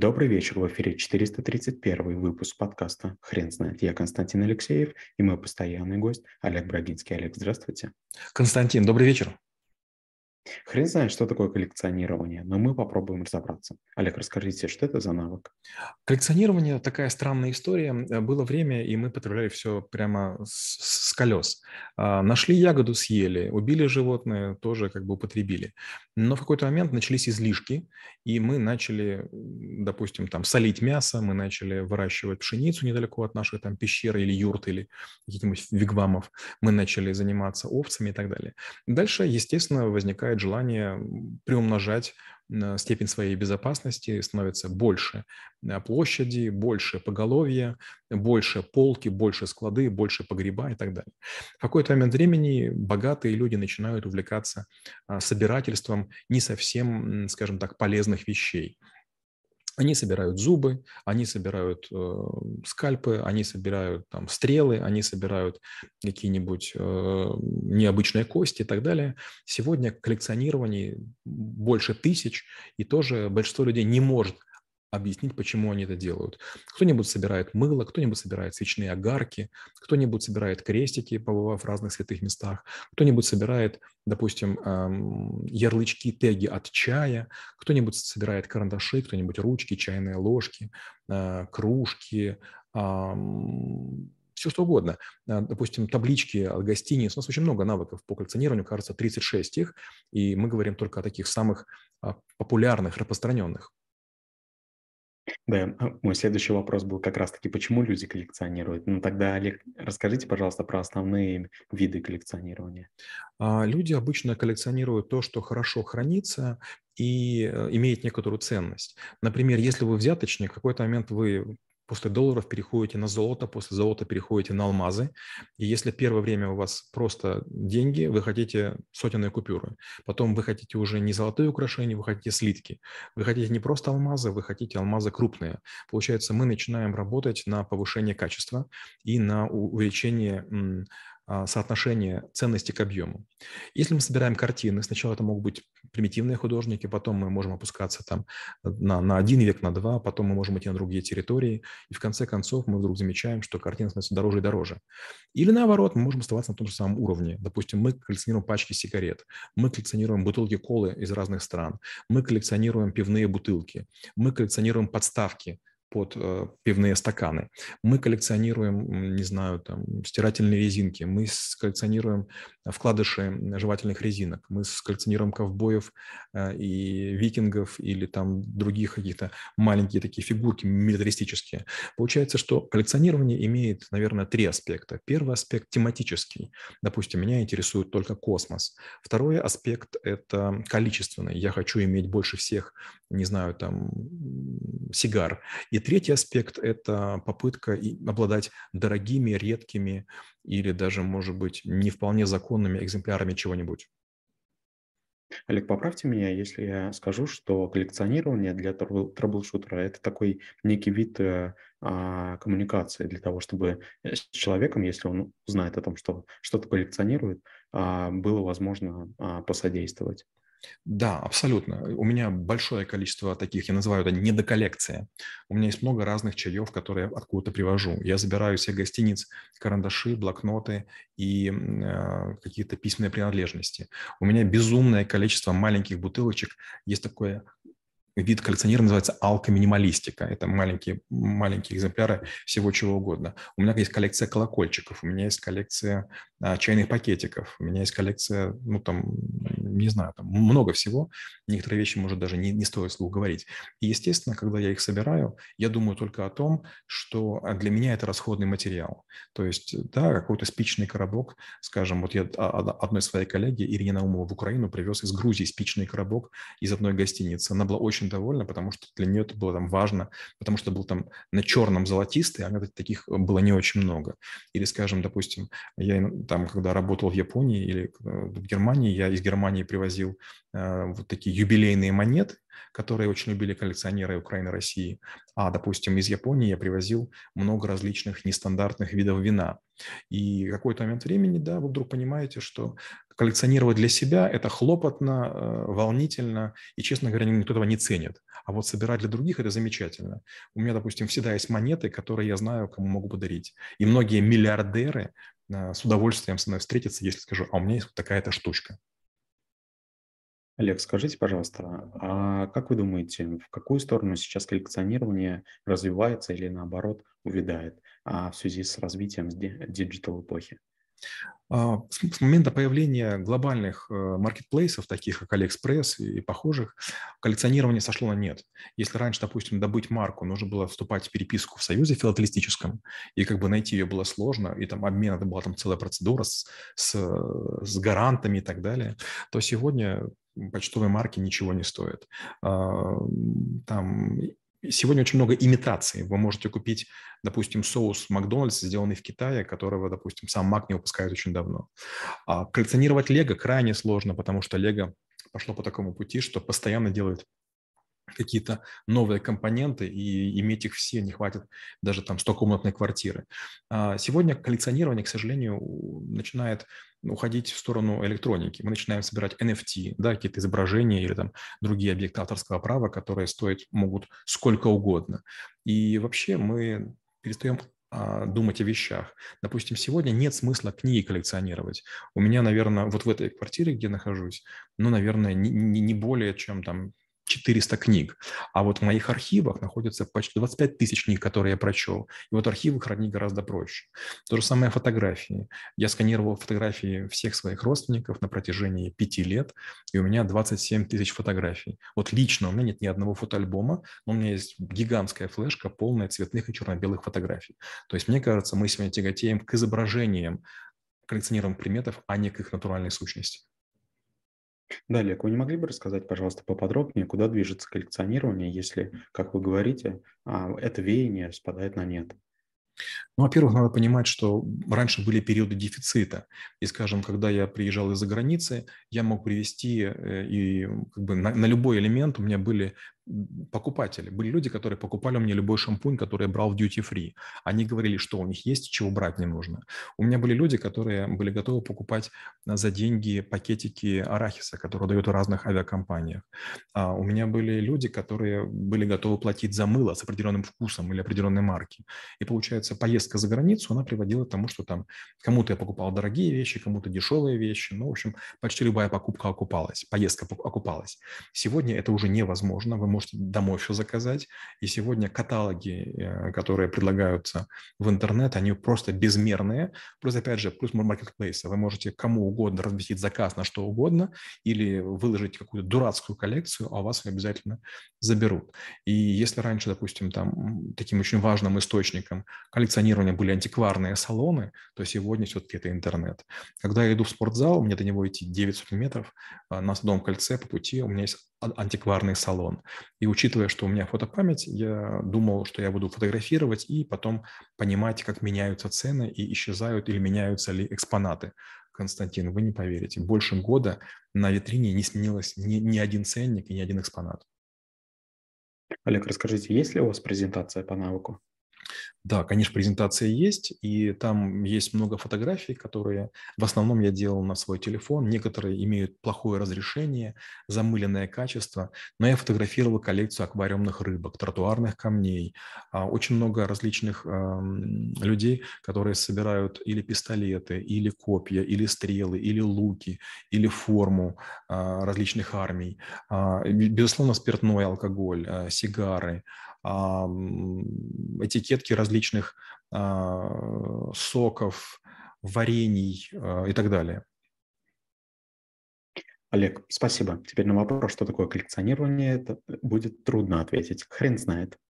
Добрый вечер, в эфире 431 выпуск подкаста «Хрен знает». Я Константин Алексеев и мой постоянный гость Олег Брагинский. Олег, здравствуйте. Константин, добрый вечер. Хрен знает, что такое коллекционирование, но мы попробуем разобраться. Олег, расскажите, что это за навык? Коллекционирование – такая странная история. Было время, и мы потребляли все прямо с, с колес. А, нашли ягоду – съели, убили животное – тоже как бы употребили. Но в какой-то момент начались излишки, и мы начали, допустим, там солить мясо, мы начали выращивать пшеницу недалеко от нашей там пещеры или юрт, или каких-нибудь вигвамов, мы начали заниматься овцами и так далее. Дальше, естественно, возникает желание приумножать степень своей безопасности, становится больше э, площади, больше поголовья, больше полки, больше склады, больше погреба и так далее. В какой-то момент времени богатые люди начинают увлекаться а, собирательством не совсем, скажем так, полезных вещей – они собирают зубы, они собирают э, скальпы, они собирают там стрелы, они собирают какие-нибудь э, необычные кости и так далее. Сегодня коллекционирование больше тысяч, и тоже большинство людей не может объяснить, почему они это делают. Кто-нибудь собирает мыло, кто-нибудь собирает свечные огарки, кто-нибудь собирает крестики, побывав в разных святых местах, кто-нибудь собирает, допустим, ярлычки, теги от чая, кто-нибудь собирает карандаши, кто-нибудь ручки, чайные ложки, а, кружки, все что угодно. А, допустим, таблички от гостиниц. У нас очень много навыков по коллекционированию, кажется, 36 их, и мы говорим только о таких самых а, популярных, распространенных. Да, а, мой следующий вопрос был как раз-таки, почему люди коллекционируют? Ну тогда, Олег, расскажите, пожалуйста, про основные виды коллекционирования. А, люди обычно коллекционируют то, что хорошо хранится и э, имеет некоторую ценность. Например, если вы взяточник, в какой-то момент вы после долларов переходите на золото, после золота переходите на алмазы. И если первое время у вас просто деньги, вы хотите сотенные купюры. Потом вы хотите уже не золотые украшения, вы хотите слитки. Вы хотите не просто алмазы, вы хотите алмазы крупные. Получается, мы начинаем работать на повышение качества и на увеличение соотношение ценности к объему. Если мы собираем картины, сначала это могут быть примитивные художники, потом мы можем опускаться там на, на один век, на два, потом мы можем идти на другие территории, и в конце концов мы вдруг замечаем, что картина становится дороже и дороже. Или наоборот, мы можем оставаться на том же самом уровне. Допустим, мы коллекционируем пачки сигарет, мы коллекционируем бутылки колы из разных стран, мы коллекционируем пивные бутылки, мы коллекционируем подставки под э, пивные стаканы. Мы коллекционируем, не знаю, там, стирательные резинки, мы коллекционируем вкладыши жевательных резинок, мы коллекционируем ковбоев э, и викингов или там других каких-то маленькие такие фигурки милитаристические. Получается, что коллекционирование имеет, наверное, три аспекта. Первый аспект тематический. Допустим, меня интересует только космос. Второй аспект – это количественный. Я хочу иметь больше всех, не знаю, там, сигар. И третий аспект – это попытка обладать дорогими, редкими или даже, может быть, не вполне законными экземплярами чего-нибудь. Олег, поправьте меня, если я скажу, что коллекционирование для траблшутера – это такой некий вид э, а, коммуникации для того, чтобы с человеком, если он знает о том, что что-то коллекционирует, а, было возможно а, посодействовать. Да, абсолютно. У меня большое количество таких, я называю это недоколлекция. У меня есть много разных чаев, которые я откуда-то привожу. Я забираю все гостиниц карандаши, блокноты и э, какие-то письменные принадлежности. У меня безумное количество маленьких бутылочек. Есть такое вид коллекционирования называется алкоминималистика. Это маленькие, маленькие экземпляры всего чего угодно. У меня есть коллекция колокольчиков, у меня есть коллекция а, чайных пакетиков, у меня есть коллекция, ну там, не знаю, там много всего. Некоторые вещи, может, даже не, не стоит слух говорить. И, естественно, когда я их собираю, я думаю только о том, что а, для меня это расходный материал. То есть, да, какой-то спичный коробок, скажем, вот я одной своей коллеге, Ирине Наумовой, в Украину привез из Грузии спичный коробок из одной гостиницы. Она была очень довольна, потому что для нее это было там важно, потому что был там на черном золотистый, а таких было не очень много. Или, скажем, допустим, я там, когда работал в Японии или э, в Германии, я из Германии привозил э, вот такие юбилейные монеты, которые очень любили коллекционеры Украины и России. А, допустим, из Японии я привозил много различных нестандартных видов вина. И какой-то момент времени, да, вы вдруг понимаете, что коллекционировать для себя – это хлопотно, э, волнительно, и, честно говоря, никто этого не ценит. А вот собирать для других – это замечательно. У меня, допустим, всегда есть монеты, которые я знаю, кому могу подарить. И многие миллиардеры э, с удовольствием со мной встретятся, если скажу, а у меня есть вот такая-то штучка. Олег, скажите, пожалуйста, а как вы думаете, в какую сторону сейчас коллекционирование развивается или наоборот увядает а, в связи с развитием digital-эпохи? А, с момента появления глобальных э, маркетплейсов, таких как Алиэкспресс и похожих, коллекционирование сошло на нет. Если раньше, допустим, добыть марку, нужно было вступать в переписку в союзе филателистическом, и как бы найти ее было сложно, и там обмен, это была там целая процедура с, с, с гарантами и так далее, то сегодня почтовые марки ничего не стоят. А, там Сегодня очень много имитаций. Вы можете купить, допустим, соус Макдональдс, сделанный в Китае, которого, допустим, сам Мак не выпускает очень давно. А коллекционировать Лего крайне сложно, потому что Лего пошло по такому пути, что постоянно делают какие-то новые компоненты, и иметь их все не хватит даже там 100-комнатной квартиры. А сегодня коллекционирование, к сожалению, начинает уходить в сторону электроники. Мы начинаем собирать NFT, да, какие-то изображения или там другие объекты авторского права, которые стоить могут сколько угодно. И вообще мы перестаем а, думать о вещах. Допустим, сегодня нет смысла книги коллекционировать. У меня, наверное, вот в этой квартире, где нахожусь, ну, наверное, не, не более чем там 400 книг. А вот в моих архивах находится почти 25 тысяч книг, которые я прочел. И вот архивы хранить гораздо проще. То же самое фотографии. Я сканировал фотографии всех своих родственников на протяжении пяти лет, и у меня 27 тысяч фотографий. Вот лично у меня нет ни одного фотоальбома, но у меня есть гигантская флешка, полная цветных и черно-белых фотографий. То есть, мне кажется, мы сегодня тяготеем к изображениям коллекционируемых предметов, а не к их натуральной сущности. Да, Олег, вы не могли бы рассказать, пожалуйста, поподробнее, куда движется коллекционирование, если, как вы говорите, а, это веяние спадает на нет? Ну, во-первых, надо понимать, что раньше были периоды дефицита. И, скажем, когда я приезжал из-за границы, я мог привезти э, и как бы на, на любой элемент у меня были покупатели. Были люди, которые покупали у меня любой шампунь, который я брал в duty free. Они говорили, что у них есть, чего брать не нужно. У меня были люди, которые были готовы покупать за деньги пакетики арахиса, которые дают в разных авиакомпаниях. А у меня были люди, которые были готовы платить за мыло с определенным вкусом или определенной марки. И получается, поездка за границу, она приводила к тому, что там кому-то я покупал дорогие вещи, кому-то дешевые вещи. Ну, в общем, почти любая покупка окупалась, поездка окупалась. Сегодня это уже невозможно. Вы можете домой все заказать. И сегодня каталоги, э, которые предлагаются в интернет, они просто безмерные. Плюс, опять же, плюс маркетплейсы. Вы можете кому угодно разместить заказ на что угодно или выложить какую-то дурацкую коллекцию, а вас ее обязательно заберут. И если раньше, допустим, там таким очень важным источником коллекционирования были антикварные салоны, то сегодня все-таки это интернет. Когда я иду в спортзал, мне до него идти 900 метров, а на Садовом кольце по пути у меня есть антикварный салон. И учитывая, что у меня фотопамять, я думал, что я буду фотографировать и потом понимать, как меняются цены и исчезают или меняются ли экспонаты. Константин, вы не поверите, больше года на витрине не сменилось ни, ни один ценник и ни один экспонат. Олег, расскажите, есть ли у вас презентация по навыку? Да, конечно, презентация есть, и там есть много фотографий, которые в основном я делал на свой телефон. Некоторые имеют плохое разрешение, замыленное качество, но я фотографировал коллекцию аквариумных рыбок, тротуарных камней. А, очень много различных людей, которые собирают или пистолеты, или копья, или стрелы, или луки, или форму а, различных армий. А, безусловно, спиртной алкоголь, сигары, этикетки различных а, соков, варений а, и так далее. Олег, спасибо. Теперь на вопрос, что такое коллекционирование, это будет трудно ответить. Хрен знает.